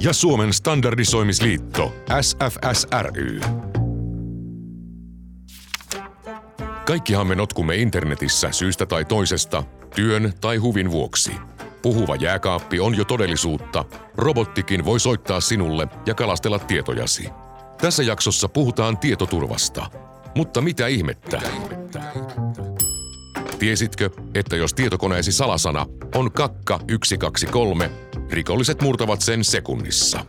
ja Suomen standardisoimisliitto SFSRY. Kaikkihan me notkumme internetissä syystä tai toisesta, työn tai huvin vuoksi. Puhuva jääkaappi on jo todellisuutta. Robottikin voi soittaa sinulle ja kalastella tietojasi. Tässä jaksossa puhutaan tietoturvasta. Mutta mitä ihmettä? Tiesitkö, että jos tietokoneesi salasana on kakka 123, rikolliset murtavat sen sekunnissa?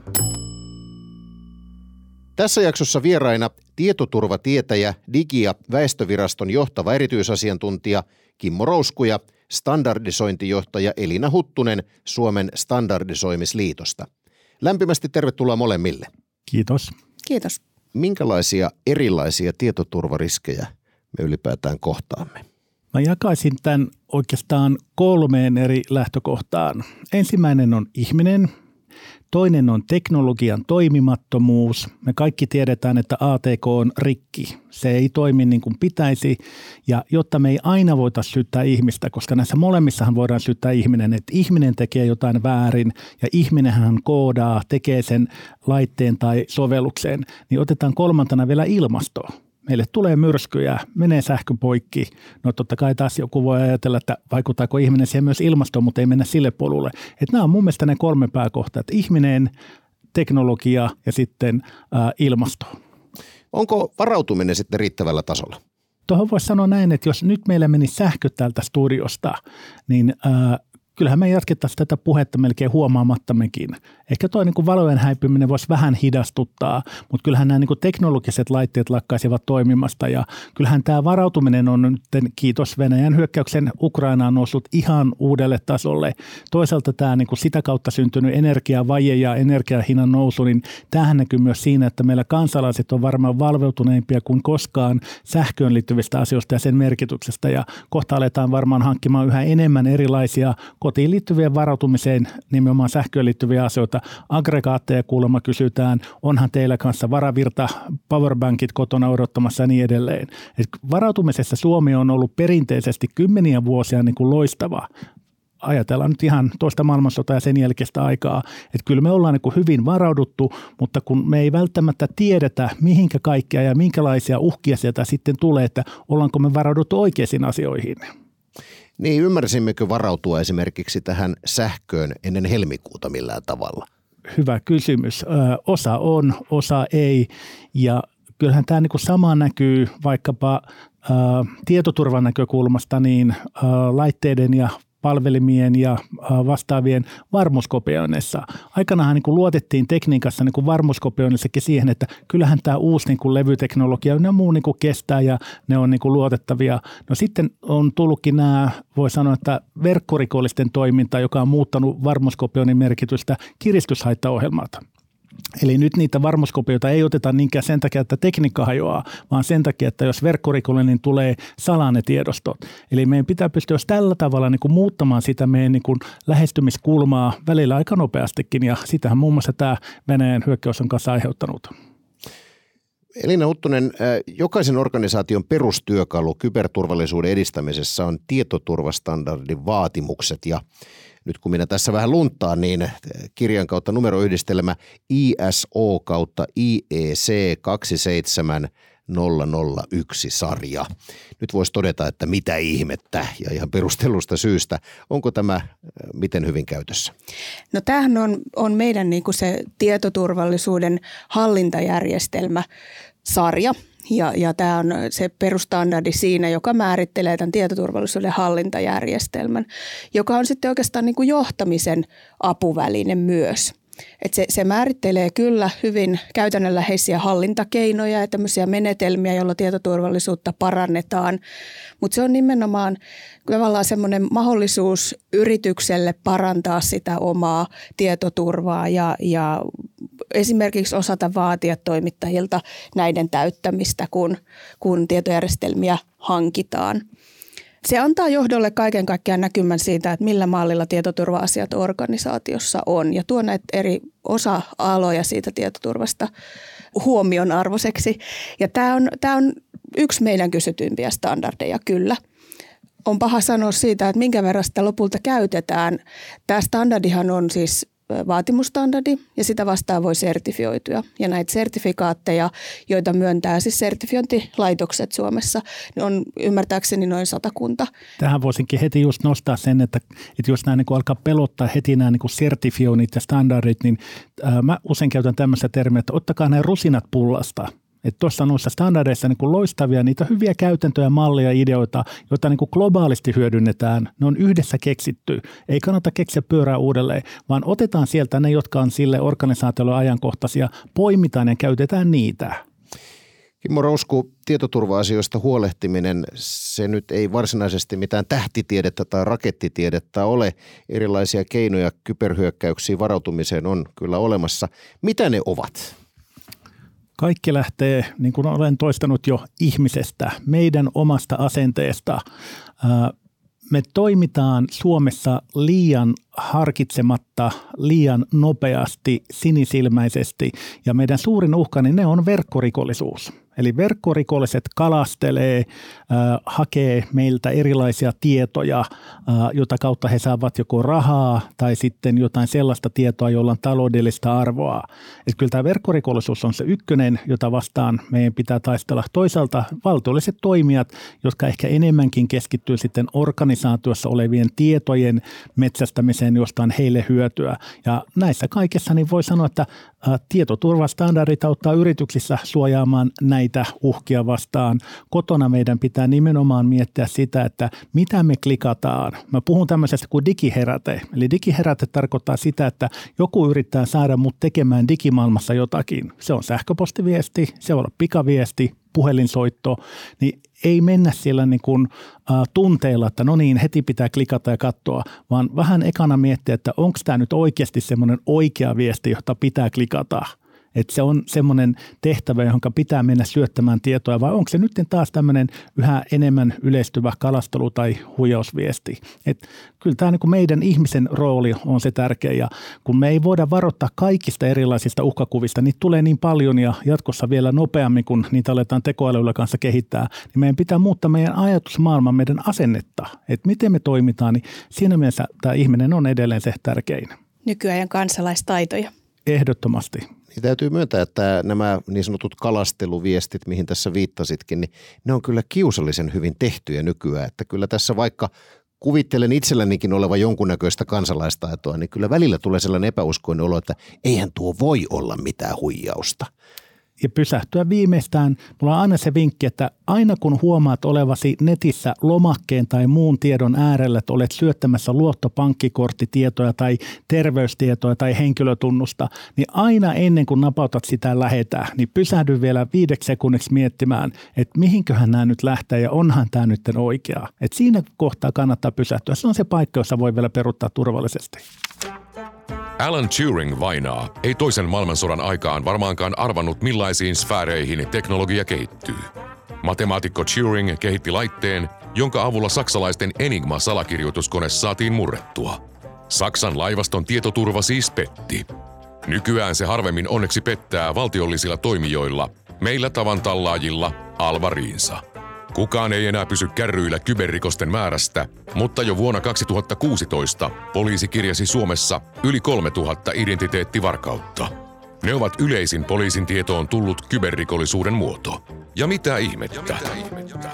Tässä jaksossa vieraina tietoturvatietäjä, Digi- ja väestöviraston johtava erityisasiantuntija Kimmo Rousku ja standardisointijohtaja Elina Huttunen Suomen standardisoimisliitosta. Lämpimästi tervetuloa molemmille. Kiitos. Kiitos. Minkälaisia erilaisia tietoturvariskejä me ylipäätään kohtaamme? Mä jakaisin tämän oikeastaan kolmeen eri lähtökohtaan. Ensimmäinen on ihminen, toinen on teknologian toimimattomuus. Me kaikki tiedetään, että ATK on rikki. Se ei toimi niin kuin pitäisi ja jotta me ei aina voita syyttää ihmistä, koska näissä molemmissahan voidaan syyttää ihminen, että ihminen tekee jotain väärin ja ihminenhän koodaa, tekee sen laitteen tai sovellukseen, niin otetaan kolmantena vielä ilmastoa meille tulee myrskyjä, menee sähkö poikki. No totta kai taas joku voi ajatella, että vaikuttaako ihminen siihen myös ilmastoon, mutta ei mennä sille polulle. Että nämä on mun mielestä ne kolme pääkohtaa, että ihminen, teknologia ja sitten ää, ilmasto. Onko varautuminen sitten riittävällä tasolla? Tuohon voisi sanoa näin, että jos nyt meillä meni sähkö täältä studiosta, niin ää, kyllähän me jatkettaisiin tätä puhetta melkein huomaamattammekin. Ehkä tuo niin valojen häipyminen voisi vähän hidastuttaa, mutta kyllähän nämä niin teknologiset laitteet lakkaisivat toimimasta ja kyllähän tämä varautuminen on nyt, kiitos Venäjän hyökkäyksen Ukrainaan noussut ihan uudelle tasolle. Toisaalta tämä niin sitä kautta syntynyt energiavaje ja energiahinnan nousu, niin tämähän näkyy myös siinä, että meillä kansalaiset on varmaan valveutuneimpia kuin koskaan sähköön liittyvistä asioista ja sen merkityksestä ja kohta aletaan varmaan hankkimaan yhä enemmän erilaisia kotiin liittyvien varautumiseen nimenomaan sähköön liittyviä asioita. Aggregaatteja kuulemma kysytään, onhan teillä kanssa varavirta, powerbankit kotona odottamassa ja niin edelleen. Et varautumisessa Suomi on ollut perinteisesti kymmeniä vuosia niin kuin loistava ajatellaan nyt ihan toista maailmansotaa ja sen jälkeistä aikaa, että kyllä me ollaan niin hyvin varauduttu, mutta kun me ei välttämättä tiedetä, mihinkä kaikkea ja minkälaisia uhkia sieltä sitten tulee, että ollaanko me varauduttu oikeisiin asioihin. Niin, ymmärsimmekö varautua esimerkiksi tähän sähköön ennen helmikuuta millään tavalla? Hyvä kysymys. Osa on, osa ei. Ja kyllähän tämä niin sama näkyy vaikkapa tietoturvan näkökulmasta niin laitteiden ja palvelimien ja äh, vastaavien varmuuskopioinnissa. Aikanaanhan niin kuin luotettiin tekniikassa niin kuin varmuuskopioinnissakin siihen, että kyllähän tämä uusi niin kuin levyteknologia ja muu niin kuin kestää ja ne on niin kuin luotettavia. No sitten on tullutkin nämä, voi sanoa, että verkkorikollisten toiminta, joka on muuttanut varmuuskopioinnin merkitystä kiristyshaittaohjelmalta. Eli nyt niitä varmuuskopioita ei oteta niinkään sen takia, että tekniikka hajoaa, vaan sen takia, että jos verkkorikollinen niin tulee salaa ne tiedostot. Eli meidän pitää pystyä tällä tavalla niin kuin muuttamaan sitä meidän niin kuin lähestymiskulmaa välillä aika nopeastikin, ja sitähän muun muassa tämä Venäjän hyökkäys on kanssa aiheuttanut. Elina Huttunen, jokaisen organisaation perustyökalu kyberturvallisuuden edistämisessä on tietoturvastandardin vaatimukset ja nyt kun minä tässä vähän luntaan, niin eh, kirjan kautta numeroyhdistelmä ISO kautta IEC 27 001-sarja. Nyt voisi todeta, että mitä ihmettä ja ihan perustellusta syystä. Onko tämä äh, miten hyvin käytössä? No tämähän on, on meidän niin kuin se tietoturvallisuuden hallintajärjestelmä sarja. Ja, ja tämä on se perustandardi siinä, joka määrittelee tämän tietoturvallisuuden hallintajärjestelmän, joka on sitten oikeastaan niin kuin johtamisen apuväline myös – et se, se määrittelee kyllä hyvin käytännönläheisiä hallintakeinoja ja tämmöisiä menetelmiä, joilla tietoturvallisuutta parannetaan, mutta se on nimenomaan tavallaan semmoinen mahdollisuus yritykselle parantaa sitä omaa tietoturvaa ja, ja esimerkiksi osata vaatia toimittajilta näiden täyttämistä, kun, kun tietojärjestelmiä hankitaan. Se antaa johdolle kaiken kaikkiaan näkymän siitä, että millä mallilla tietoturva-asiat organisaatiossa on ja tuo näitä eri osa-aloja siitä tietoturvasta huomionarvoiseksi. Ja tämä on, tämä on yksi meidän kysytyimpiä standardeja kyllä. On paha sanoa siitä, että minkä verran sitä lopulta käytetään. Tämä standardihan on siis vaatimustandardi ja sitä vastaan voi sertifioitua. Ja näitä sertifikaatteja, joita myöntää siis sertifiointilaitokset Suomessa, on ymmärtääkseni noin satakunta. Tähän voisinkin heti just nostaa sen, että, että jos nämä niin alkaa pelottaa heti nämä niin sertifioinnit ja standardit, niin ää, mä usein käytän tämmöistä termiä, että ottakaa ne rusinat pullasta – että tuossa noissa standardeissa niin kuin loistavia, niitä hyviä käytäntöjä, malleja, ideoita, joita niin kuin globaalisti hyödynnetään. Ne on yhdessä keksitty. Ei kannata keksiä pyörää uudelleen, vaan otetaan sieltä ne, jotka on sille organisaatiolle ajankohtaisia, poimitaan ja käytetään niitä. Kimmo Rousku, tietoturva-asioista huolehtiminen, se nyt ei varsinaisesti mitään tähtitiedettä tai rakettitiedettä ole. Erilaisia keinoja kyberhyökkäyksiin varautumiseen on kyllä olemassa. Mitä ne ovat? Kaikki lähtee, niin kuin olen toistanut jo, ihmisestä, meidän omasta asenteesta. Me toimitaan Suomessa liian harkitsematta, liian nopeasti, sinisilmäisesti ja meidän suurin uhka, niin ne on verkkorikollisuus – Eli verkkorikolliset kalastelee, äh, hakee meiltä erilaisia tietoja, äh, jota kautta he saavat joko rahaa tai sitten jotain sellaista tietoa, jolla on taloudellista arvoa. Et kyllä tämä verkkorikollisuus on se ykkönen, jota vastaan meidän pitää taistella. Toisaalta valtiolliset toimijat, jotka ehkä enemmänkin keskittyy sitten organisaatiossa olevien tietojen metsästämiseen, josta on heille hyötyä. Ja näissä kaikessa niin voi sanoa, että äh, tietoturvastandardit auttaa yrityksissä suojaamaan näitä näitä uhkia vastaan. Kotona meidän pitää nimenomaan miettiä sitä, että mitä me klikataan. Mä puhun tämmöisestä kuin digiheräte. Eli digiheräte tarkoittaa sitä, että joku yrittää saada mut tekemään digimaailmassa jotakin. Se on sähköpostiviesti, se voi olla pikaviesti, puhelinsoitto, niin ei mennä siellä niin kuin, ä, tunteilla, että no niin, heti pitää klikata ja katsoa, vaan vähän ekana miettiä, että onko tämä nyt oikeasti semmoinen oikea viesti, jota pitää klikata – että se on semmoinen tehtävä, johon pitää mennä syöttämään tietoa, vai onko se nyt taas tämmöinen yhä enemmän yleistyvä kalastelu tai huijausviesti. Et kyllä tämä niin meidän ihmisen rooli on se tärkeä, ja kun me ei voida varoittaa kaikista erilaisista uhkakuvista, niin tulee niin paljon ja jatkossa vielä nopeammin, kun niitä aletaan tekoälyllä kanssa kehittää, niin meidän pitää muuttaa meidän ajatusmaailman, meidän asennetta, että miten me toimitaan, niin siinä mielessä tämä ihminen on edelleen se tärkein. Nykyajan kansalaistaitoja. Ehdottomasti. Niin täytyy myöntää, että nämä niin sanotut kalasteluviestit, mihin tässä viittasitkin, niin ne on kyllä kiusallisen hyvin tehtyjä nykyään. Että kyllä tässä vaikka kuvittelen itsellänikin oleva jonkunnäköistä kansalaistaitoa, niin kyllä välillä tulee sellainen epäuskoinen olo, että eihän tuo voi olla mitään huijausta ja pysähtyä viimeistään. Mulla on aina se vinkki, että aina kun huomaat olevasi netissä lomakkeen tai muun tiedon äärellä, että olet syöttämässä luottopankkikorttitietoja tai terveystietoja tai henkilötunnusta, niin aina ennen kuin napautat sitä lähetä, niin pysähdy vielä viideksi sekunniksi miettimään, että mihinköhän nämä nyt lähtee ja onhan tämä nyt oikea. Et siinä kohtaa kannattaa pysähtyä. Se on se paikka, jossa voi vielä peruttaa turvallisesti. Alan Turing vainaa ei toisen maailmansodan aikaan varmaankaan arvannut millaisiin sfääreihin teknologia kehittyy. Matemaatikko Turing kehitti laitteen, jonka avulla saksalaisten Enigma-salakirjoituskone saatiin murrettua. Saksan laivaston tietoturva siis petti. Nykyään se harvemmin onneksi pettää valtiollisilla toimijoilla, meillä tavan tallaajilla Alva Riinsa. Kukaan ei enää pysy kärryillä kyberrikosten määrästä, mutta jo vuonna 2016 poliisi kirjasi Suomessa yli 3000 identiteettivarkautta. Ne ovat yleisin poliisin tietoon tullut kyberrikollisuuden muoto. Ja mitä ihmettä? Ja mitä ihmettä?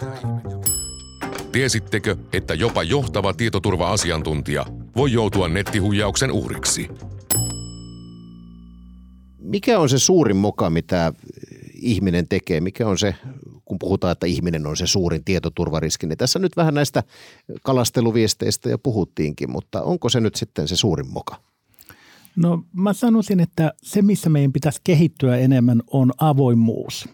Tiesittekö, että jopa johtava tietoturva-asiantuntija voi joutua nettihuijauksen uhriksi? Mikä on se suurin moka, mitä ihminen tekee? Mikä on se kun puhutaan, että ihminen on se suurin tietoturvariski, niin tässä nyt vähän näistä kalasteluviesteistä ja puhuttiinkin, mutta onko se nyt sitten se suurin moka? No mä sanoisin, että se missä meidän pitäisi kehittyä enemmän on avoimuus.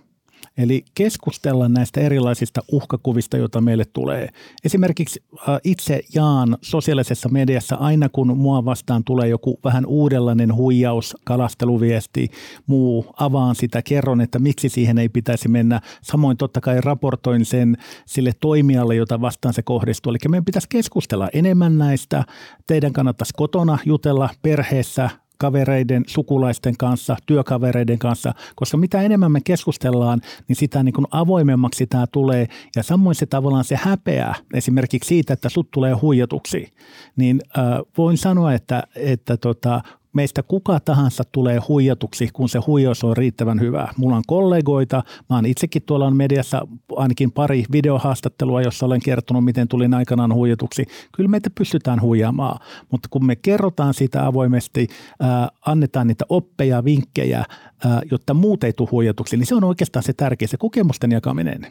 Eli keskustella näistä erilaisista uhkakuvista, joita meille tulee. Esimerkiksi äh, itse jaan sosiaalisessa mediassa aina, kun mua vastaan tulee joku vähän uudenlainen huijaus, kalasteluviesti, muu, avaan sitä, kerron, että miksi siihen ei pitäisi mennä. Samoin totta kai raportoin sen sille toimijalle, jota vastaan se kohdistuu. Eli meidän pitäisi keskustella enemmän näistä. Teidän kannattaisi kotona jutella perheessä, kavereiden, sukulaisten kanssa, työkavereiden kanssa, koska mitä enemmän me keskustellaan, niin sitä niin kuin avoimemmaksi tämä tulee. Ja samoin se tavallaan se häpeä esimerkiksi siitä, että sut tulee huijatuksi, niin äh, voin sanoa, että, että tota, meistä kuka tahansa tulee huijatuksi, kun se huijaus on riittävän hyvä. Mulla on kollegoita, mä oon itsekin tuolla on mediassa ainakin pari videohaastattelua, jossa olen kertonut, miten tulin aikanaan huijatuksi. Kyllä meitä pystytään huijaamaan, mutta kun me kerrotaan sitä avoimesti, ää, annetaan niitä oppeja, vinkkejä, ää, jotta muut ei tule huijatuksi, niin se on oikeastaan se tärkeä, se kokemusten jakaminen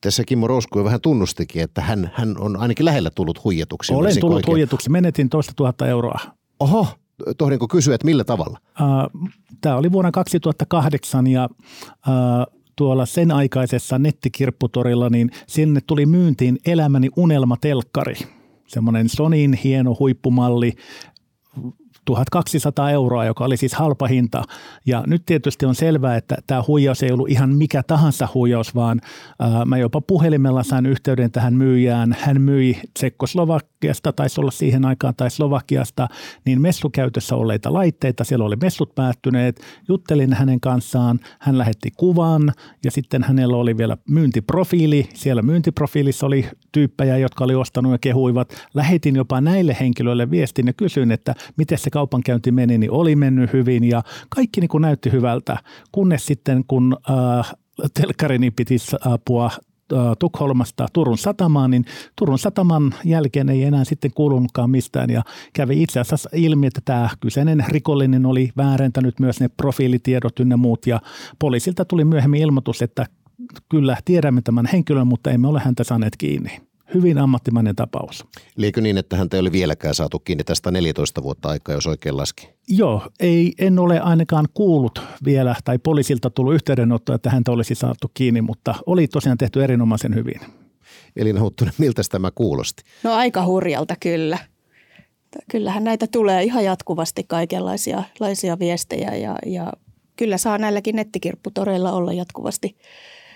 tässä Kimmo Rousku jo vähän tunnustikin, että hän, hän on ainakin lähellä tullut huijatuksi. Olen tullut oikein. huijatuksi, menetin toista tuhatta euroa. Oho, tohdinko kysyä, että millä tavalla? Tämä oli vuonna 2008 ja tuolla sen aikaisessa nettikirpputorilla, niin sinne tuli myyntiin elämäni unelmatelkkari. Semmoinen Sonin hieno huippumalli, 1200 euroa, joka oli siis halpa hinta. Ja nyt tietysti on selvää, että tämä huijaus ei ollut ihan mikä tahansa huijaus, vaan ää, mä jopa puhelimella sain yhteyden tähän myyjään. Hän myi Tsekkoslovakiasta, taisi olla siihen aikaan, tai Slovakiasta, niin messukäytössä olleita laitteita. Siellä oli messut päättyneet. Juttelin hänen kanssaan, hän lähetti kuvan ja sitten hänellä oli vielä myyntiprofiili. Siellä myyntiprofiilissa oli tyyppejä, jotka oli ostanut ja kehuivat. Lähetin jopa näille henkilöille viestin ja kysyin, että miten se kaupankäynti meni, niin oli mennyt hyvin ja kaikki niin kuin näytti hyvältä, kunnes sitten kun äh, telkkarini piti saapua äh, Tukholmasta Turun satamaan, niin Turun sataman jälkeen ei enää sitten kuulunutkaan mistään ja kävi itse asiassa ilmi, että tämä kyseinen rikollinen oli väärentänyt myös ne profiilitiedot ynnä muut ja poliisilta tuli myöhemmin ilmoitus, että kyllä tiedämme tämän henkilön, mutta emme ole häntä saaneet kiinni hyvin ammattimainen tapaus. Liekö niin, että häntä ei ole vieläkään saatu kiinni tästä 14 vuotta aikaa, jos oikein laski? Joo, ei, en ole ainakaan kuullut vielä tai poliisilta tullut yhteydenotto, että häntä olisi saatu kiinni, mutta oli tosiaan tehty erinomaisen hyvin. Elina Huttunen, miltä tämä kuulosti? No aika hurjalta kyllä. Kyllähän näitä tulee ihan jatkuvasti kaikenlaisia laisia viestejä ja, ja kyllä saa näilläkin nettikirpputoreilla olla jatkuvasti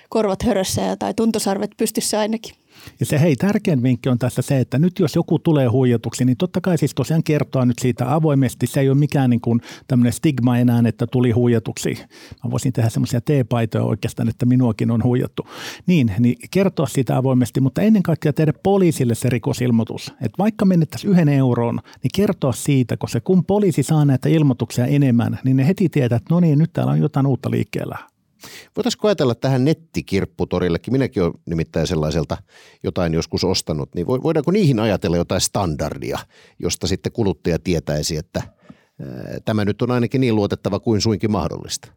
korvat hörössä tai tuntosarvet pystyssä ainakin. Ja se hei, tärkein vinkki on tässä se, että nyt jos joku tulee huijatuksi, niin totta kai siis tosiaan kertoa nyt siitä avoimesti. Se ei ole mikään niin kuin tämmöinen stigma enää, että tuli huijatuksi. Mä voisin tehdä semmoisia teepaitoja oikeastaan, että minuakin on huijattu. Niin, niin kertoa siitä avoimesti, mutta ennen kaikkea tehdä poliisille se rikosilmoitus. Että vaikka menettäisiin yhden euron, niin kertoa siitä, koska kun poliisi saa näitä ilmoituksia enemmän, niin ne heti tietää, että no niin, nyt täällä on jotain uutta liikkeellä. Voitaisiinko ajatella tähän nettikirpputorillekin? Minäkin olen nimittäin sellaiselta jotain joskus ostanut. Niin voidaanko niihin ajatella jotain standardia, josta sitten kuluttaja tietäisi, että tämä nyt on ainakin niin luotettava kuin suinkin mahdollista?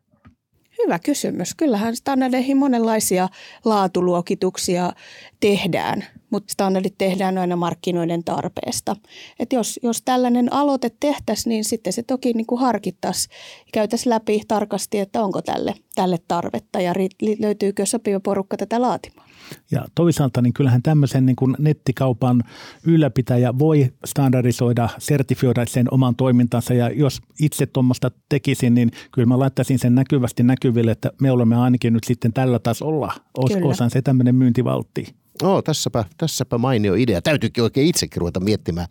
Hyvä kysymys. Kyllähän standardeihin monenlaisia laatuluokituksia tehdään, mutta standardit tehdään aina markkinoiden tarpeesta. Et jos, jos tällainen aloite tehtäisiin, niin sitten se toki niin kuin harkittaisiin käytäisiin läpi tarkasti, että onko tälle, tälle tarvetta ja löytyykö sopiva porukka tätä laatimaan. Ja toisaalta niin kyllähän tämmöisen niin kuin nettikaupan ylläpitäjä voi standardisoida, sertifioida sen oman toimintansa ja jos itse tuommoista tekisin, niin kyllä mä laittaisin sen näkyvästi näkyville, että me olemme ainakin nyt sitten tällä tasolla. Os- osan se tämmöinen myyntivaltti. Oh, tässäpä, tässäpä mainio idea. Täytyykin oikein itsekin ruveta miettimään.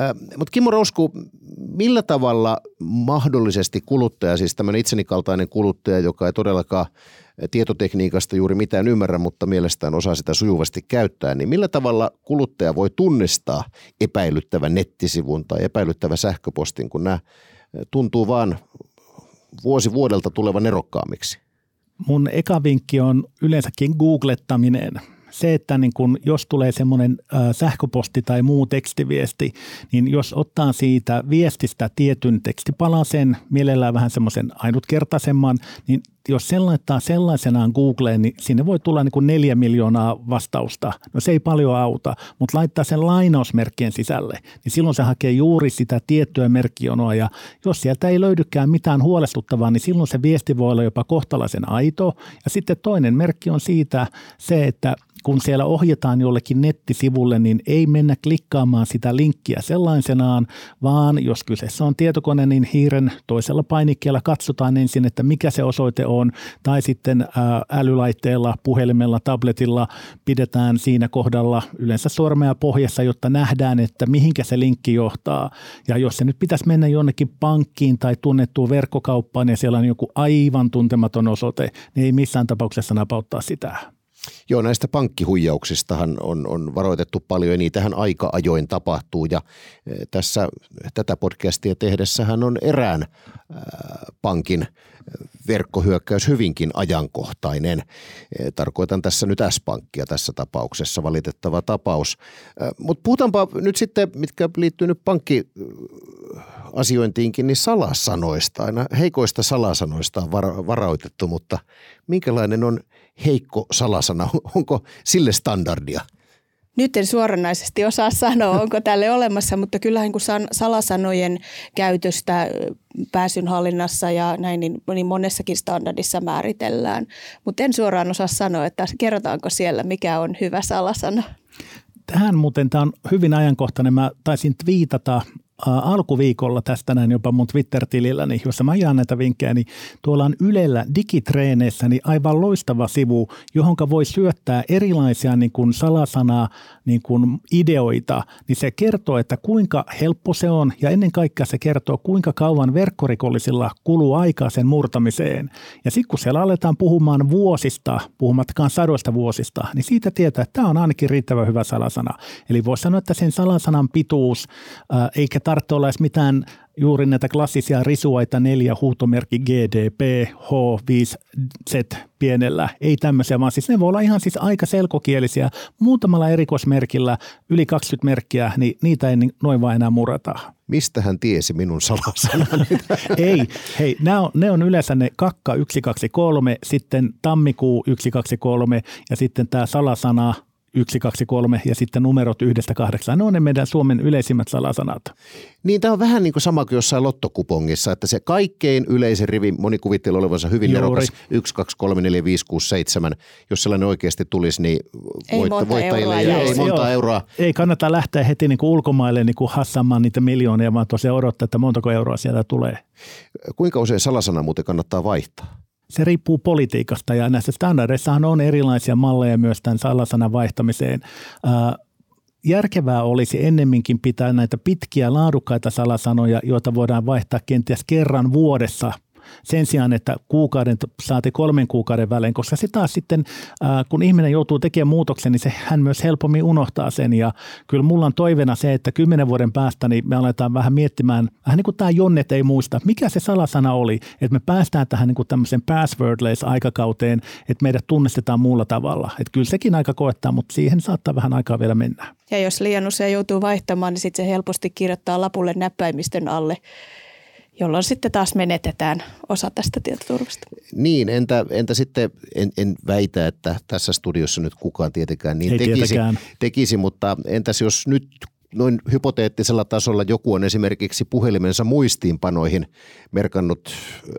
Äh, Mutta Kimmo Rousku, millä tavalla mahdollisesti kuluttaja, siis tämmöinen itseni kaltainen kuluttaja, joka ei todellakaan tietotekniikasta juuri mitään ymmärrä, mutta mielestään osaa sitä sujuvasti käyttää, niin millä tavalla kuluttaja voi tunnistaa epäilyttävän nettisivun tai epäilyttävän sähköpostin, kun nämä tuntuu vaan vuosi vuodelta tulevan erokkaammiksi? Mun eka vinkki on yleensäkin googlettaminen – se, että niin kun, jos tulee semmoinen sähköposti tai muu tekstiviesti, niin jos ottaa siitä viestistä tietyn tekstipalasen, mielellään vähän semmoisen ainutkertaisemman, niin jos sen laittaa sellaisenaan Googleen, niin sinne voi tulla niin kuin neljä miljoonaa vastausta. No se ei paljon auta, mutta laittaa sen lainausmerkkien sisälle, niin silloin se hakee juuri sitä tiettyä merkkionoa. Ja jos sieltä ei löydykään mitään huolestuttavaa, niin silloin se viesti voi olla jopa kohtalaisen aito. Ja sitten toinen merkki on siitä se, että kun siellä ohjataan jollekin nettisivulle, niin ei mennä klikkaamaan sitä linkkiä sellaisenaan, vaan jos kyseessä on tietokone, niin hiiren toisella painikkeella katsotaan ensin, että mikä se osoite on, tai sitten älylaitteella, puhelimella, tabletilla pidetään siinä kohdalla yleensä sormea pohjassa, jotta nähdään, että mihinkä se linkki johtaa. Ja jos se nyt pitäisi mennä jonnekin pankkiin tai tunnettuun verkkokauppaan ja siellä on joku aivan tuntematon osoite, niin ei missään tapauksessa napauttaa sitä. Joo, näistä pankkihuijauksistahan on, on varoitettu paljon ja niitähän aika ajoin tapahtuu ja eh, tässä tätä podcastia tehdessähän on erään pankin verkkohyökkäys hyvinkin ajankohtainen. Eh, tarkoitan tässä nyt S-pankkia tässä tapauksessa, valitettava tapaus. Mutta puhutaanpa nyt sitten, mitkä liittyy nyt pankkiasiointiinkin, niin salasanoista. Aina heikoista salasanoista on varoitettu, mutta minkälainen on heikko salasana? Onko sille standardia? Nyt en suoranaisesti osaa sanoa, onko tälle olemassa, mutta kyllähän kun salasanojen käytöstä pääsyn hallinnassa ja näin, niin, niin monessakin standardissa määritellään. Mutta en suoraan osaa sanoa, että kerrotaanko siellä, mikä on hyvä salasana. Tähän muuten tämä on hyvin ajankohtainen. Mä taisin twiitata alkuviikolla tästä näin jopa mun Twitter-tililläni, jossa mä jaan näitä vinkkejä, niin tuolla on Ylellä digitreeneissä niin aivan loistava sivu, johon voi syöttää erilaisia niin kuin salasana niin kuin ideoita, niin se kertoo, että kuinka helppo se on ja ennen kaikkea se kertoo, kuinka kauan verkkorikollisilla kuluu aikaa sen murtamiseen. Ja sitten kun siellä aletaan puhumaan vuosista, puhumattakaan sadoista vuosista, niin siitä tietää, että tämä on ainakin riittävän hyvä salasana. Eli voisi sanoa, että sen salasanan pituus, äh, eikä tarvitse olla edes mitään juuri näitä klassisia risuaita neljä huutomerkki GDP, H5Z pienellä, ei tämmöisiä, vaan siis ne voi olla ihan siis aika selkokielisiä. Muutamalla erikoismerkillä, yli 20 merkkiä, niin niitä ei noin vaan enää murata. Mistä hän tiesi minun salasanani? ei, hei, ne on, ne on yleensä ne kakka 123, sitten tammikuu 123 ja sitten tämä salasana – 1, 2, 3 ja sitten numerot yhdestä kahdeksaan. Ne on ne meidän Suomen yleisimmät salasanat. Niin tämä on vähän niin kuin sama kuin jossain lottokupongissa, että se kaikkein yleisin rivi, moni kuvittelee olevansa hyvin Juuri. nerokas, 1, 2, 3, 4, 5, 6, 7. Jos sellainen oikeasti tulisi, niin ei voitta, voittajille euroa, ei, ei monta joo. euroa. Ei kannata lähteä heti niin kuin ulkomaille niin kuin hassaamaan niitä miljoonia, vaan tosiaan odottaa, että montako euroa sieltä tulee. Kuinka usein salasana muuten kannattaa vaihtaa? Se riippuu politiikasta ja näissä standardeissahan on erilaisia malleja myös tämän salasanan vaihtamiseen. järkevää olisi ennemminkin pitää näitä pitkiä laadukkaita salasanoja, joita voidaan vaihtaa kenties kerran vuodessa – sen sijaan, että kuukauden saati kolmen kuukauden välein, koska se taas sitten, kun ihminen joutuu tekemään muutoksen, niin se hän myös helpommin unohtaa sen. Ja kyllä mulla on toiveena se, että kymmenen vuoden päästä niin me aletaan vähän miettimään, vähän niin kuin tämä Jonnet ei muista, mikä se salasana oli, että me päästään tähän niin kuin tämmöiseen passwordless-aikakauteen, että meidät tunnistetaan muulla tavalla. Että kyllä sekin aika koettaa, mutta siihen saattaa vähän aikaa vielä mennä. Ja jos liian usein joutuu vaihtamaan, niin sitten se helposti kirjoittaa lapulle näppäimistön alle jolloin sitten taas menetetään osa tästä tietoturvasta. Niin, entä, entä sitten, en, en väitä, että tässä studiossa nyt kukaan tietenkään niin tekisi, tekisi, mutta entäs jos nyt noin hypoteettisella tasolla joku on esimerkiksi puhelimensa muistiinpanoihin merkannut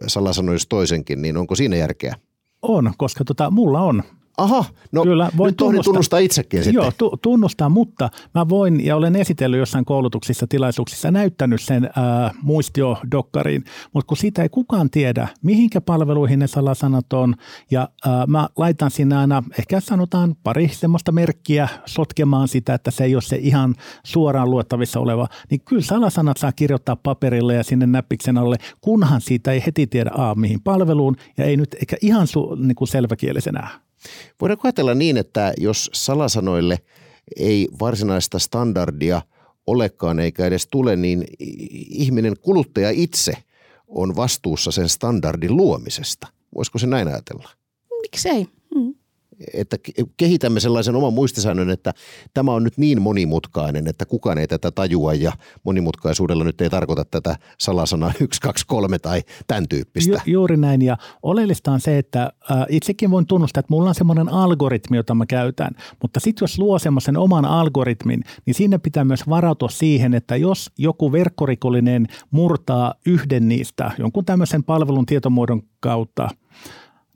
salasanoista toisenkin, niin onko siinä järkeä? On, koska tota, mulla on Aha, no Kyllä, voin nyt tunnustaa, tunnustaa itsekin sitten. Joo, tu, tunnustaa, mutta mä voin ja olen esitellyt jossain koulutuksissa, tilaisuuksissa, näyttänyt sen ää, muistiodokkariin, mutta kun siitä ei kukaan tiedä, mihinkä palveluihin ne salasanat on, ja ää, mä laitan sinne aina, ehkä sanotaan pari semmoista merkkiä sotkemaan sitä, että se ei ole se ihan suoraan luettavissa oleva, niin kyllä salasanat saa kirjoittaa paperille ja sinne näppiksen alle, kunhan siitä ei heti tiedä a, mihin palveluun, ja ei nyt eikä ihan su, niin kuin selväkielisenä. Voidaanko ajatella niin, että jos salasanoille ei varsinaista standardia olekaan eikä edes tule, niin ihminen kuluttaja itse on vastuussa sen standardin luomisesta. Voisiko se näin ajatella? Miksei? Että kehitämme sellaisen oman muistisäännön, että tämä on nyt niin monimutkainen, että kukaan ei tätä tajua ja monimutkaisuudella nyt ei tarkoita tätä salasanaa 1, 2, 3 tai tämän tyyppistä. Ju, juuri näin ja oleellista on se, että äh, itsekin voin tunnustaa, että mulla on semmoinen algoritmi, jota mä käytän, mutta sitten jos luo semmoisen oman algoritmin, niin siinä pitää myös varautua siihen, että jos joku verkkorikollinen murtaa yhden niistä jonkun tämmöisen palvelun tietomuodon kautta,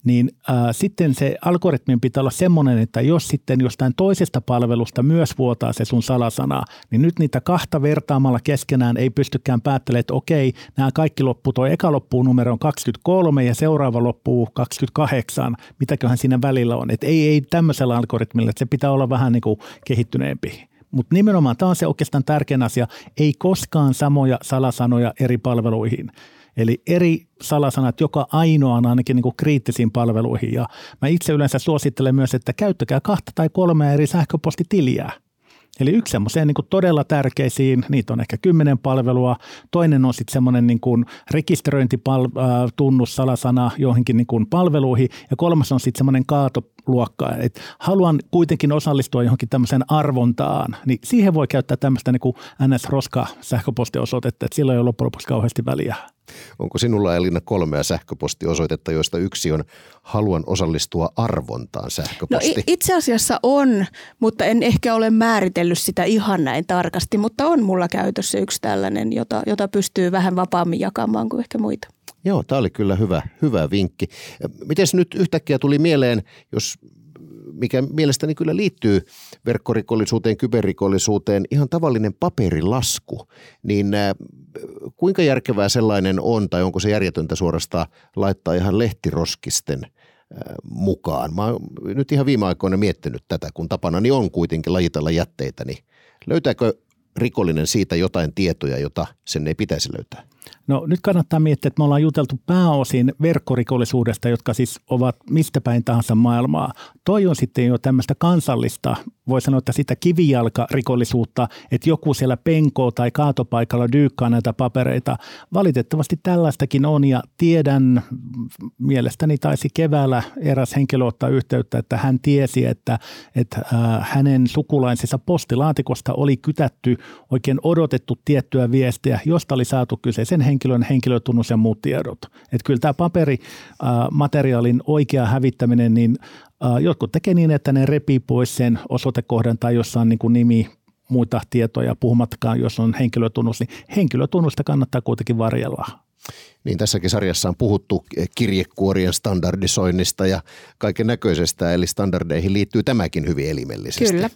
niin äh, sitten se algoritmin pitää olla semmoinen, että jos sitten jostain toisesta palvelusta myös vuotaa se sun salasana, niin nyt niitä kahta vertaamalla keskenään ei pystykään päättelemään, että okei, nämä kaikki loppuu, tuo eka loppuu numero 23 ja seuraava loppuu 28, mitäköhän siinä välillä on. Että ei, ei tämmöisellä algoritmilla, että se pitää olla vähän niin kuin kehittyneempi. Mutta nimenomaan tämä on se oikeastaan tärkein asia, ei koskaan samoja salasanoja eri palveluihin. Eli eri salasanat joka ainoaan ainakin niin kuin kriittisiin palveluihin. Ja mä itse yleensä suosittelen myös, että käyttäkää kahta tai kolmea eri sähköpostitiliä. Eli yksi semmoiseen niin todella tärkeisiin, niitä on ehkä kymmenen palvelua. Toinen on sitten semmoinen niin kuin rekisteröintitunnus, salasana johonkin niin kuin palveluihin. Ja kolmas on sitten semmoinen kaatoluokka. Et haluan kuitenkin osallistua johonkin tämmöiseen arvontaan, niin siihen voi käyttää tämmöistä niin NS-roska-sähköpostiosoitetta, että sillä ei ole loppujen lopuksi kauheasti väliä. Onko sinulla Elina kolmea sähköpostiosoitetta, joista yksi on haluan osallistua arvontaan sähköposti? No itse asiassa on, mutta en ehkä ole määritellyt sitä ihan näin tarkasti, mutta on mulla käytössä yksi tällainen, jota, jota pystyy vähän vapaammin jakamaan kuin ehkä muita. Joo, tämä oli kyllä hyvä, hyvä vinkki. Miten nyt yhtäkkiä tuli mieleen, jos mikä mielestäni kyllä liittyy verkkorikollisuuteen, kyberrikollisuuteen, ihan tavallinen paperilasku, niin äh, kuinka järkevää sellainen on tai onko se järjetöntä suorastaan laittaa ihan lehtiroskisten äh, mukaan? Mä oon nyt ihan viime aikoina miettinyt tätä, kun tapana niin on kuitenkin lajitella jätteitä, niin löytääkö rikollinen siitä jotain tietoja, jota sen ei pitäisi löytää? No nyt kannattaa miettiä, että me ollaan juteltu pääosin verkkorikollisuudesta, jotka siis ovat mistä päin tahansa maailmaa. Toi on sitten jo tämmöistä kansallista, voi sanoa, että sitä kivijalkarikollisuutta, että joku siellä penkoo tai kaatopaikalla dyykkaa näitä papereita. Valitettavasti tällaistakin on ja tiedän, mielestäni taisi keväällä eräs henkilö ottaa yhteyttä, että hän tiesi, että, että äh, hänen sukulaisensa postilaatikosta oli kytätty oikein odotettu tiettyä viestiä, josta oli saatu kyseisen henkilön henkilötunnus ja muut tiedot. Että kyllä tämä paperimateriaalin oikea hävittäminen, niin jotkut tekee niin, että ne repii pois sen osoitekohdan tai jossa on niin kuin nimi, muita tietoja, puhumattakaan jos on henkilötunnus, niin henkilötunnusta kannattaa kuitenkin varjella. Niin tässäkin sarjassa on puhuttu kirjekuorien standardisoinnista ja kaiken näköisestä, eli standardeihin liittyy tämäkin hyvin elimellisesti. Kyllä.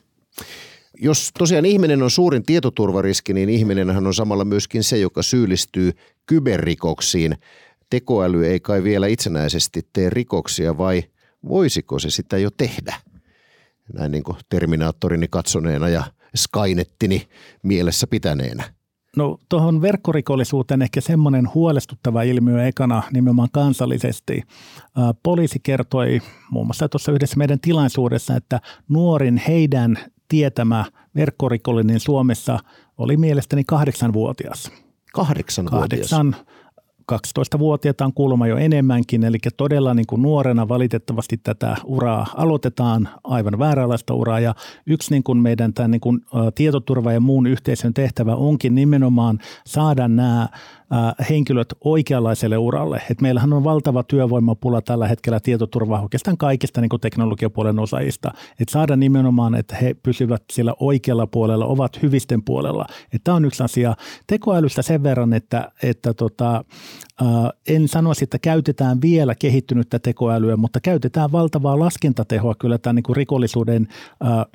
Jos tosiaan ihminen on suurin tietoturvariski, niin ihminenhän on samalla myöskin se, joka syyllistyy kyberrikoksiin. Tekoäly ei kai vielä itsenäisesti tee rikoksia vai voisiko se sitä jo tehdä? Näin niin kuin Terminaattorini katsoneena ja Skynettini mielessä pitäneenä. No tuohon verkkorikollisuuteen ehkä semmoinen huolestuttava ilmiö ekana nimenomaan kansallisesti. Poliisi kertoi muun muassa tuossa yhdessä meidän tilaisuudessa, että nuorin heidän tietämä verkkorikollinen Suomessa oli mielestäni kahdeksanvuotias. Kahdeksanvuotias? Kahdeksan 12-vuotiaita on kuulemma jo enemmänkin, eli todella niin kuin nuorena valitettavasti tätä uraa aloitetaan, aivan vääränlaista uraa. Ja yksi niin kuin meidän tämän niin kuin, tietoturva ja muun yhteisön tehtävä onkin nimenomaan saada nämä henkilöt oikeanlaiselle uralle. Et meillähän on valtava työvoimapula tällä hetkellä tietoturvaa oikeastaan kaikista niin kuin teknologiapuolen osaajista. Et saada nimenomaan, että he pysyvät siellä oikealla puolella, ovat hyvisten puolella. Tämä on yksi asia. Tekoälystä sen verran, että, että tota, en sanoisi, että käytetään vielä kehittynyttä tekoälyä, mutta käytetään valtavaa laskentatehoa kyllä tämän niin kuin rikollisuuden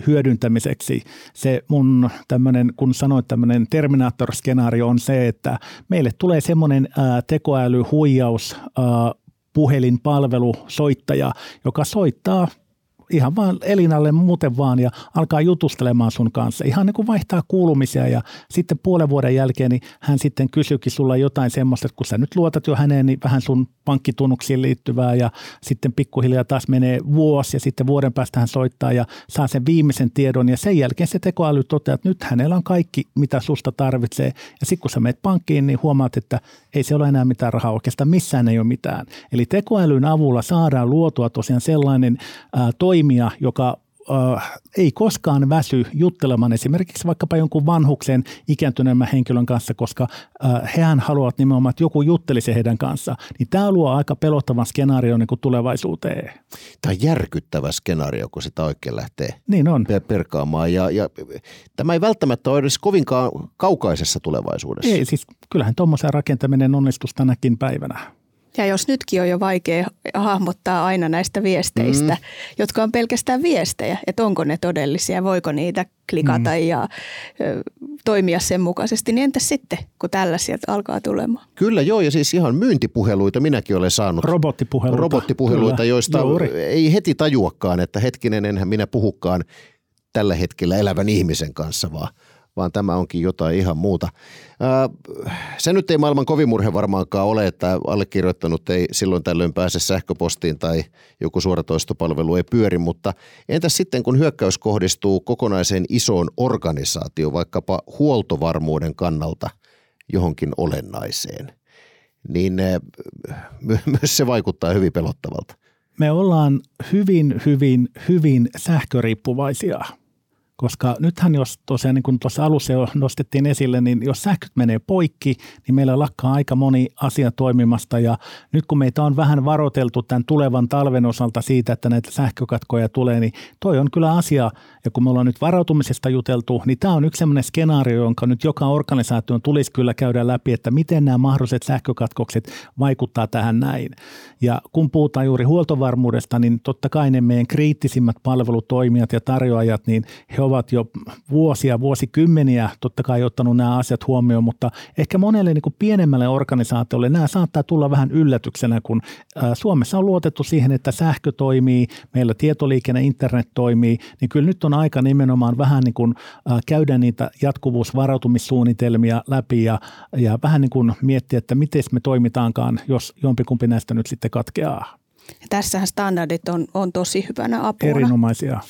hyödyntämiseksi. Se mun tämmöinen, kun sanoit tämmöinen Terminator-skenaario on se, että meille tulee semmoinen tekoälyhuijaus puhelinpalvelu, soittaja, joka soittaa ihan vaan Elinalle muuten vaan ja alkaa jutustelemaan sun kanssa. Ihan niin kuin vaihtaa kuulumisia ja sitten puolen vuoden jälkeen niin hän sitten kysyykin sulla jotain semmoista, että kun sä nyt luotat jo häneen, niin vähän sun pankkitunnuksiin liittyvää ja sitten pikkuhiljaa taas menee vuosi ja sitten vuoden päästä hän soittaa ja saa sen viimeisen tiedon ja sen jälkeen se tekoäly toteaa, että nyt hänellä on kaikki, mitä susta tarvitsee ja sitten kun sä menet pankkiin, niin huomaat, että ei se ole enää mitään rahaa oikeastaan, missään ei ole mitään. Eli tekoälyn avulla saadaan luotua tosiaan sellainen ää, toimija, joka äh, ei koskaan väsy juttelemaan esimerkiksi vaikkapa jonkun vanhuksen ikääntyneemmän henkilön kanssa, koska äh, hehän haluavat nimenomaan, että joku juttelisi heidän kanssa. Niin tämä luo aika pelottavan skenaario niin tulevaisuuteen. Tämä on järkyttävä skenaario, kun sitä oikein lähtee niin on. perkaamaan. Ja, ja tämä ei välttämättä ole edes kovinkaan kaukaisessa tulevaisuudessa. Ei, siis kyllähän tuommoisen rakentaminen onnistus tänäkin päivänä. Ja jos nytkin on jo vaikea hahmottaa aina näistä viesteistä, mm. jotka on pelkästään viestejä, että onko ne todellisia, voiko niitä klikata mm. ja ö, toimia sen mukaisesti, niin entäs sitten, kun tällaisia alkaa tulemaan? Kyllä joo, ja siis ihan myyntipuheluita minäkin olen saanut. Robottipuheluita. Robottipuheluita, Kyllä. joista Juuri. ei heti tajuakaan, että hetkinen, enhän minä puhukaan tällä hetkellä elävän ihmisen kanssa, vaan – vaan tämä onkin jotain ihan muuta. Se nyt ei maailman kovimurhe varmaankaan ole, että allekirjoittanut ei silloin tällöin pääse sähköpostiin tai joku suoratoistopalvelu ei pyöri, mutta entäs sitten kun hyökkäys kohdistuu kokonaiseen isoon organisaatioon, vaikkapa huoltovarmuuden kannalta johonkin olennaiseen, niin myös se vaikuttaa hyvin pelottavalta. Me ollaan hyvin, hyvin, hyvin sähköriippuvaisia – koska nythän jos tosiaan niin kuin tuossa alussa jo nostettiin esille, niin jos sähköt menee poikki, niin meillä lakkaa aika moni asia toimimasta ja nyt kun meitä on vähän varoteltu tämän tulevan talven osalta siitä, että näitä sähkökatkoja tulee, niin toi on kyllä asia ja kun me ollaan nyt varautumisesta juteltu, niin tämä on yksi sellainen skenaario, jonka nyt joka organisaation tulisi kyllä käydä läpi, että miten nämä mahdolliset sähkökatkokset vaikuttaa tähän näin. Ja kun puhutaan juuri huoltovarmuudesta, niin totta kai ne meidän kriittisimmät palvelutoimijat ja tarjoajat, niin he ovat jo vuosia, vuosikymmeniä totta kai ottanut nämä asiat huomioon, mutta ehkä monelle niin kuin pienemmälle organisaatiolle nämä saattaa tulla vähän yllätyksenä, kun Suomessa on luotettu siihen, että sähkö toimii, meillä tietoliikenne, internet toimii, niin kyllä nyt on aika nimenomaan vähän niin kuin käydä niitä jatkuvuusvarautumissuunnitelmia läpi ja, ja vähän niin kuin miettiä, että miten me toimitaankaan, jos jompikumpi näistä nyt sitten katkeaa. Ja tässähän standardit on, on tosi hyvänä apuna. Erinomaisia.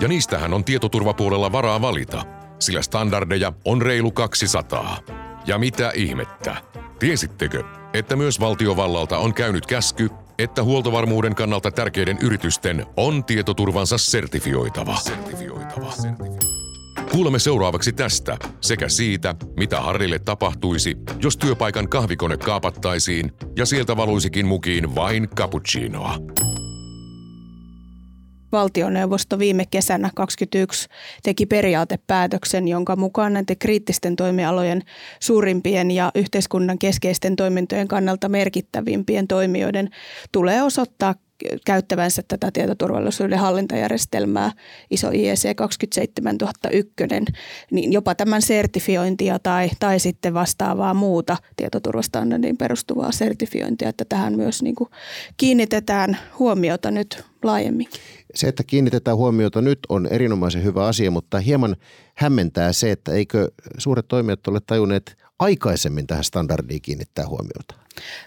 Ja niistähän on tietoturvapuolella varaa valita, sillä standardeja on reilu 200. Ja mitä ihmettä? Tiesittekö, että myös valtiovallalta on käynyt käsky, että huoltovarmuuden kannalta tärkeiden yritysten on tietoturvansa sertifioitava. sertifioitava. Kuulemme seuraavaksi tästä sekä siitä, mitä Harrille tapahtuisi, jos työpaikan kahvikone kaapattaisiin ja sieltä valuisikin mukiin vain cappuccinoa. Valtioneuvosto viime kesänä 2021 teki periaatepäätöksen, jonka mukaan näiden kriittisten toimialojen suurimpien ja yhteiskunnan keskeisten toimintojen kannalta merkittävimpien toimijoiden tulee osoittaa käyttävänsä tätä tietoturvallisuuden hallintajärjestelmää, iso IEC 27001, niin jopa tämän sertifiointia tai, tai sitten vastaavaa muuta tietoturvastandardiin perustuvaa sertifiointia, että tähän myös niin kuin kiinnitetään huomiota nyt laajemmin. Se, että kiinnitetään huomiota nyt on erinomaisen hyvä asia, mutta hieman hämmentää se, että eikö suuret toimijat ole tajunneet aikaisemmin tähän standardiin kiinnittää huomiota?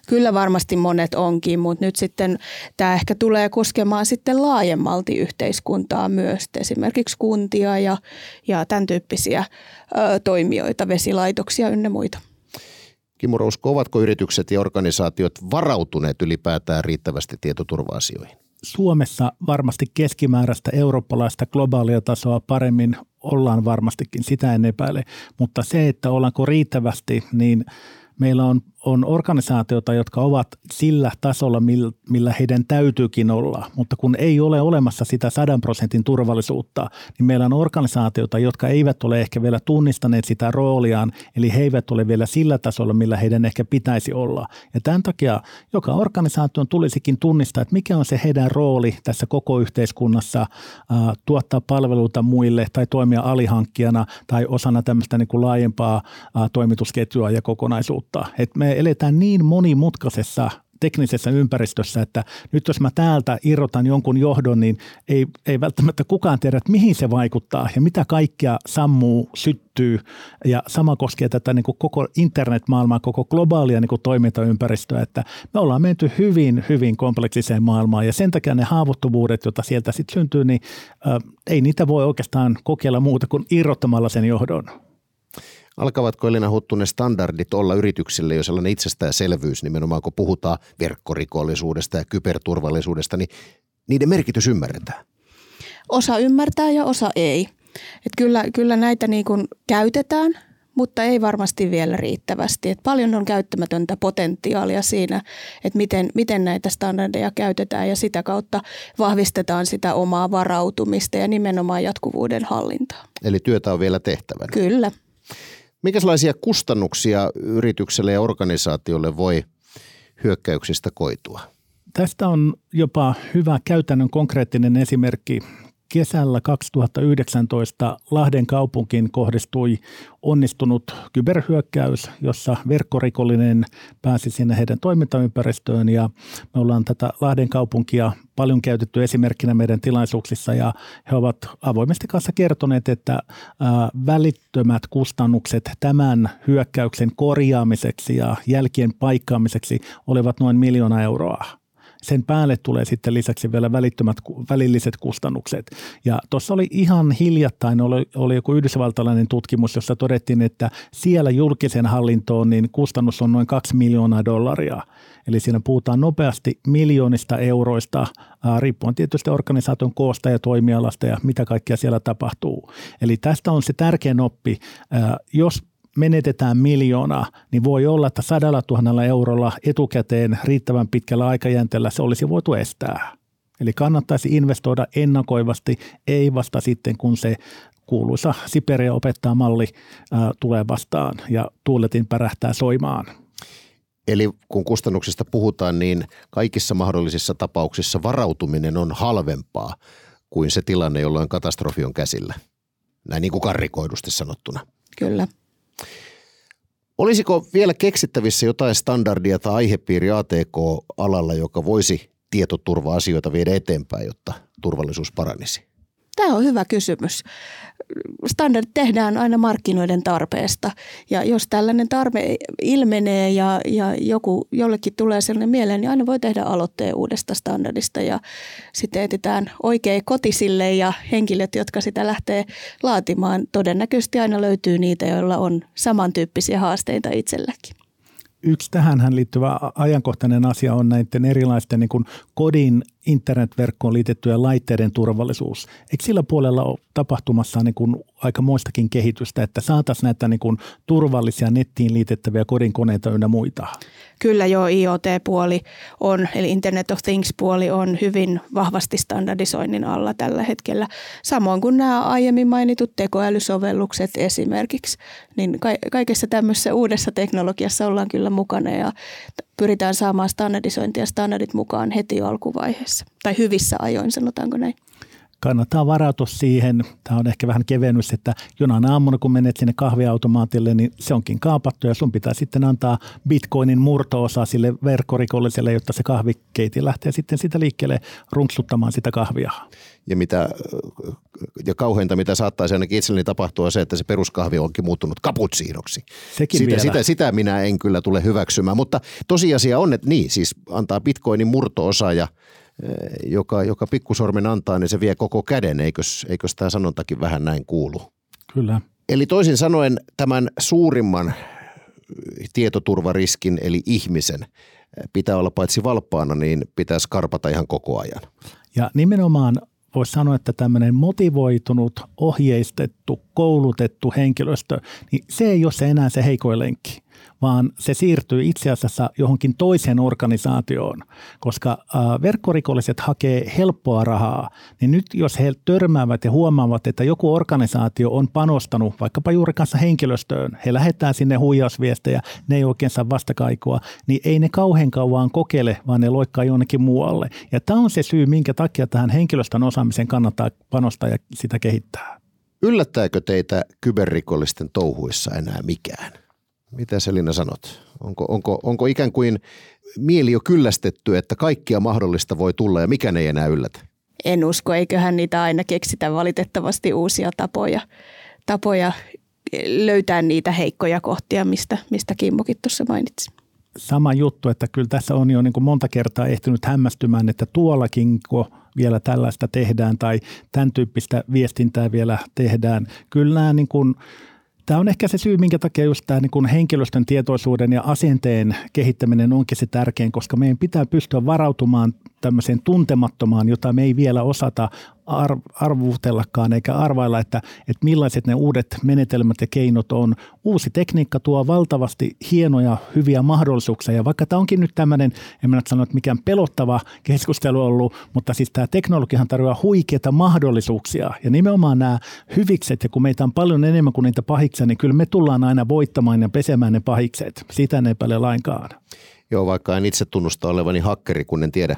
Kyllä varmasti monet onkin, mutta nyt sitten tämä ehkä tulee koskemaan sitten laajemmalti yhteiskuntaa myös, esimerkiksi kuntia ja, ja tämän tyyppisiä ö, toimijoita, vesilaitoksia ynnä muita. Kimmo Rousko, ovatko yritykset ja organisaatiot varautuneet ylipäätään riittävästi tietoturva-asioihin? Suomessa varmasti keskimääräistä eurooppalaista globaalia tasoa paremmin ollaan varmastikin, sitä en epäile, mutta se, että ollaanko riittävästi, niin meillä on on organisaatioita, jotka ovat sillä tasolla, millä heidän täytyykin olla, mutta kun ei ole olemassa sitä sadan prosentin turvallisuutta, niin meillä on organisaatioita, jotka eivät ole ehkä vielä tunnistaneet sitä rooliaan, eli he eivät ole vielä sillä tasolla, millä heidän ehkä pitäisi olla. Ja tämän takia joka organisaation tulisikin tunnistaa, että mikä on se heidän rooli tässä koko yhteiskunnassa, tuottaa palveluita muille tai toimia alihankkijana tai osana tämmöistä niin kuin laajempaa toimitusketjua ja kokonaisuutta. Et me eletään niin monimutkaisessa teknisessä ympäristössä, että nyt jos mä täältä irrotan jonkun johdon, niin ei, ei välttämättä kukaan tiedä, että mihin se vaikuttaa ja mitä kaikkea sammuu, syttyy. Ja sama koskee tätä niin kuin koko internetmaailmaa, koko globaalia niin kuin toimintaympäristöä, että me ollaan menty hyvin, hyvin kompleksiseen maailmaan ja sen takia ne haavoittuvuudet, joita sieltä sitten syntyy, niin äh, ei niitä voi oikeastaan kokeilla muuta kuin irrottamalla sen johdon. Alkavatko Elina Huttunen standardit olla yrityksille jo sellainen itsestäänselvyys, nimenomaan kun puhutaan verkkorikollisuudesta ja kyberturvallisuudesta, niin niiden merkitys ymmärretään? Osa ymmärtää ja osa ei. Et kyllä, kyllä näitä niin kuin käytetään, mutta ei varmasti vielä riittävästi. Et paljon on käyttämätöntä potentiaalia siinä, että miten, miten näitä standardeja käytetään ja sitä kautta vahvistetaan sitä omaa varautumista ja nimenomaan jatkuvuuden hallintaa. Eli työtä on vielä tehtävänä. Kyllä. Mikälaisia kustannuksia yritykselle ja organisaatiolle voi hyökkäyksistä koitua? Tästä on jopa hyvä käytännön konkreettinen esimerkki kesällä 2019 Lahden kaupunkiin kohdistui onnistunut kyberhyökkäys, jossa verkkorikollinen pääsi sinne heidän toimintaympäristöön. Ja me ollaan tätä Lahden kaupunkia paljon käytetty esimerkkinä meidän tilaisuuksissa ja he ovat avoimesti kanssa kertoneet, että välittömät kustannukset tämän hyökkäyksen korjaamiseksi ja jälkien paikkaamiseksi olivat noin miljoona euroa sen päälle tulee sitten lisäksi vielä välittömät välilliset kustannukset. Ja tuossa oli ihan hiljattain, oli, oli joku yhdysvaltalainen tutkimus, jossa todettiin, että siellä julkisen hallintoon niin kustannus on noin 2 miljoonaa dollaria. Eli siinä puhutaan nopeasti miljoonista euroista, riippuen tietysti organisaation koosta ja toimialasta ja mitä kaikkea siellä tapahtuu. Eli tästä on se tärkein oppi. Jos menetetään miljoona, niin voi olla, että sadalla tuhannella eurolla etukäteen riittävän pitkällä aikajänteellä se olisi voitu estää. Eli kannattaisi investoida ennakoivasti, ei vasta sitten kun se kuuluisa Siperia opettaa malli ää, tulee vastaan ja tuuletin pärähtää soimaan. Eli kun kustannuksista puhutaan, niin kaikissa mahdollisissa tapauksissa varautuminen on halvempaa kuin se tilanne, jolloin katastrofi on käsillä. Näin niin kuin karrikoidusti sanottuna. Kyllä. Olisiko vielä keksittävissä jotain standardia tai aihepiiri ATK-alalla, joka voisi tietoturva-asioita viedä eteenpäin, jotta turvallisuus paranisi? Tämä on hyvä kysymys standardit tehdään aina markkinoiden tarpeesta. Ja jos tällainen tarve ilmenee ja, ja joku, jollekin tulee sellainen mieleen, niin aina voi tehdä aloitteen uudesta standardista. Ja sitten etsitään oikein kotisille ja henkilöt, jotka sitä lähtee laatimaan. Todennäköisesti aina löytyy niitä, joilla on samantyyppisiä haasteita itselläkin yksi tähän liittyvä ajankohtainen asia on näiden erilaisten niin kuin kodin internetverkkoon liitettyjen laitteiden turvallisuus. Eikö sillä puolella ole tapahtumassa niin kuin aika muistakin kehitystä, että saataisiin näitä niin kuin turvallisia nettiin liitettäviä kodin koneita ynnä muita? Kyllä jo IoT-puoli on, eli Internet of Things-puoli on hyvin vahvasti standardisoinnin alla tällä hetkellä. Samoin kuin nämä aiemmin mainitut tekoälysovellukset esimerkiksi, niin kaikessa tämmöisessä uudessa teknologiassa ollaan kyllä mukana ja pyritään saamaan standardisointia standardit mukaan heti alkuvaiheessa. Tai hyvissä ajoin, sanotaanko näin kannattaa varautua siihen. Tämä on ehkä vähän kevennys, että jonain aamuna kun menet sinne kahviautomaatille, niin se onkin kaapattu ja sun pitää sitten antaa bitcoinin murtoosa sille verkkorikolliselle, jotta se kahvikeiti lähtee sitten sitä liikkeelle runksuttamaan sitä kahvia. Ja, mitä, ja kauheinta, mitä saattaisi ainakin itselleni tapahtua, se, että se peruskahvi onkin muuttunut kaputsiinoksi. Sekin sitä, vielä. Sitä, sitä minä en kyllä tule hyväksymään, mutta tosiasia on, että niin, siis antaa bitcoinin murtoosa ja – joka, joka pikkusormen antaa, niin se vie koko käden. Eikös, eikös tämä sanontakin vähän näin kuulu? Kyllä. Eli toisin sanoen tämän suurimman tietoturvariskin, eli ihmisen, pitää olla paitsi valppaana, niin pitää skarpata ihan koko ajan. Ja nimenomaan voisi sanoa, että tämmöinen motivoitunut, ohjeistettu, koulutettu henkilöstö, niin se ei ole se enää se heikoin lenkki vaan se siirtyy itse asiassa johonkin toiseen organisaatioon, koska verkkorikolliset hakee helppoa rahaa, niin nyt jos he törmäävät ja huomaavat, että joku organisaatio on panostanut vaikkapa juuri kanssa henkilöstöön, he lähettää sinne huijausviestejä, ne ei oikein saa vastakaikua, niin ei ne kauhean kauan kokeile, vaan ne loikkaa jonnekin muualle. Ja tämä on se syy, minkä takia tähän henkilöstön osaamiseen kannattaa panostaa ja sitä kehittää. Yllättääkö teitä kyberrikollisten touhuissa enää mikään? Mitä Selina sanot? Onko, onko, onko ikään kuin mieli jo kyllästetty, että kaikkia mahdollista voi tulla ja mikä ei enää yllätä? En usko, eiköhän niitä aina keksitä valitettavasti uusia tapoja, tapoja löytää niitä heikkoja kohtia, mistä, mistä Kimmokin tuossa mainitsi. Sama juttu, että kyllä tässä on jo niin kuin monta kertaa ehtinyt hämmästymään, että tuollakin vielä tällaista tehdään tai tämän tyyppistä viestintää vielä tehdään. Kyllä nämä niin kuin Tämä on ehkä se syy, minkä takia just tämä niin henkilöstön tietoisuuden ja asenteen kehittäminen onkin se tärkein, koska meidän pitää pystyä varautumaan tämmöiseen tuntemattomaan, jota me ei vielä osata ar- arvutellakaan eikä arvailla, että, että millaiset ne uudet menetelmät ja keinot on. Uusi tekniikka tuo valtavasti hienoja, hyviä mahdollisuuksia ja vaikka tämä onkin nyt tämmöinen, en mä nyt sano, että mikään pelottava keskustelu ollut, mutta siis tämä teknologiahan tarjoaa huikeita mahdollisuuksia ja nimenomaan nämä hyvikset ja kun meitä on paljon enemmän kuin niitä pahiksia, niin kyllä me tullaan aina voittamaan ja pesemään ne pahikset. Sitä ei epäile lainkaan. Joo, vaikka en itse tunnusta olevani hakkeri, kun en tiedä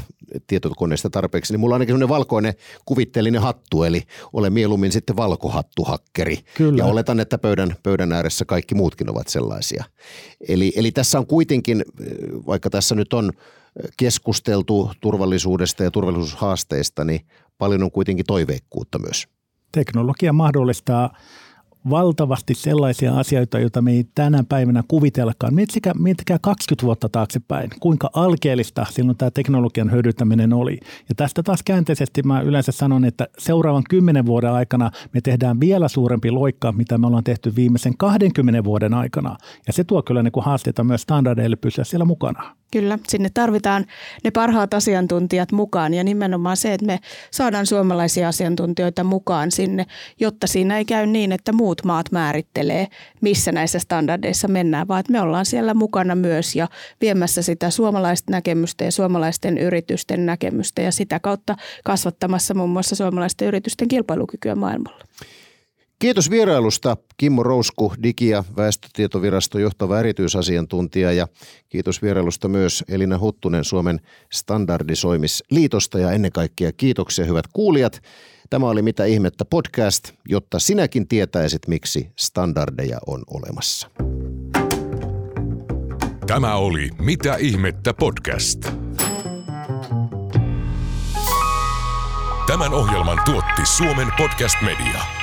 tietokoneesta tarpeeksi, niin mulla on ainakin sellainen valkoinen kuvitteellinen hattu, eli olen mieluummin sitten valkohattuhakkeri. Kyllä. Ja oletan, että pöydän, pöydän ääressä kaikki muutkin ovat sellaisia. Eli, eli tässä on kuitenkin, vaikka tässä nyt on keskusteltu turvallisuudesta ja turvallisuushaasteista, niin paljon on kuitenkin toiveikkuutta myös. Teknologia mahdollistaa valtavasti sellaisia asioita, joita me ei tänä päivänä kuvitellakaan. Miettikää, miettikää 20 vuotta taaksepäin, kuinka alkeellista silloin tämä teknologian hyödyntäminen oli. Ja tästä taas käänteisesti mä yleensä sanon, että seuraavan 10 vuoden aikana me tehdään vielä suurempi loikka, mitä me ollaan tehty viimeisen 20 vuoden aikana. Ja se tuo kyllä niin kuin haasteita myös standardeille pysyä siellä mukana. Kyllä, sinne tarvitaan ne parhaat asiantuntijat mukaan ja nimenomaan se, että me saadaan suomalaisia asiantuntijoita mukaan sinne, jotta siinä ei käy niin, että muut maat määrittelee, missä näissä standardeissa mennään, vaan että me ollaan siellä mukana myös ja viemässä sitä suomalaista näkemystä ja suomalaisten yritysten näkemystä ja sitä kautta kasvattamassa muun muassa suomalaisten yritysten kilpailukykyä maailmalla. Kiitos vierailusta Kimmo Rousku, Digi- ja väestötietoviraston johtava erityisasiantuntija ja kiitos vierailusta myös Elina Huttunen Suomen standardisoimisliitosta ja ennen kaikkea kiitoksia hyvät kuulijat. Tämä oli Mitä ihmettä podcast, jotta sinäkin tietäisit miksi standardeja on olemassa. Tämä oli Mitä ihmettä podcast. Tämän ohjelman tuotti Suomen Podcast Media.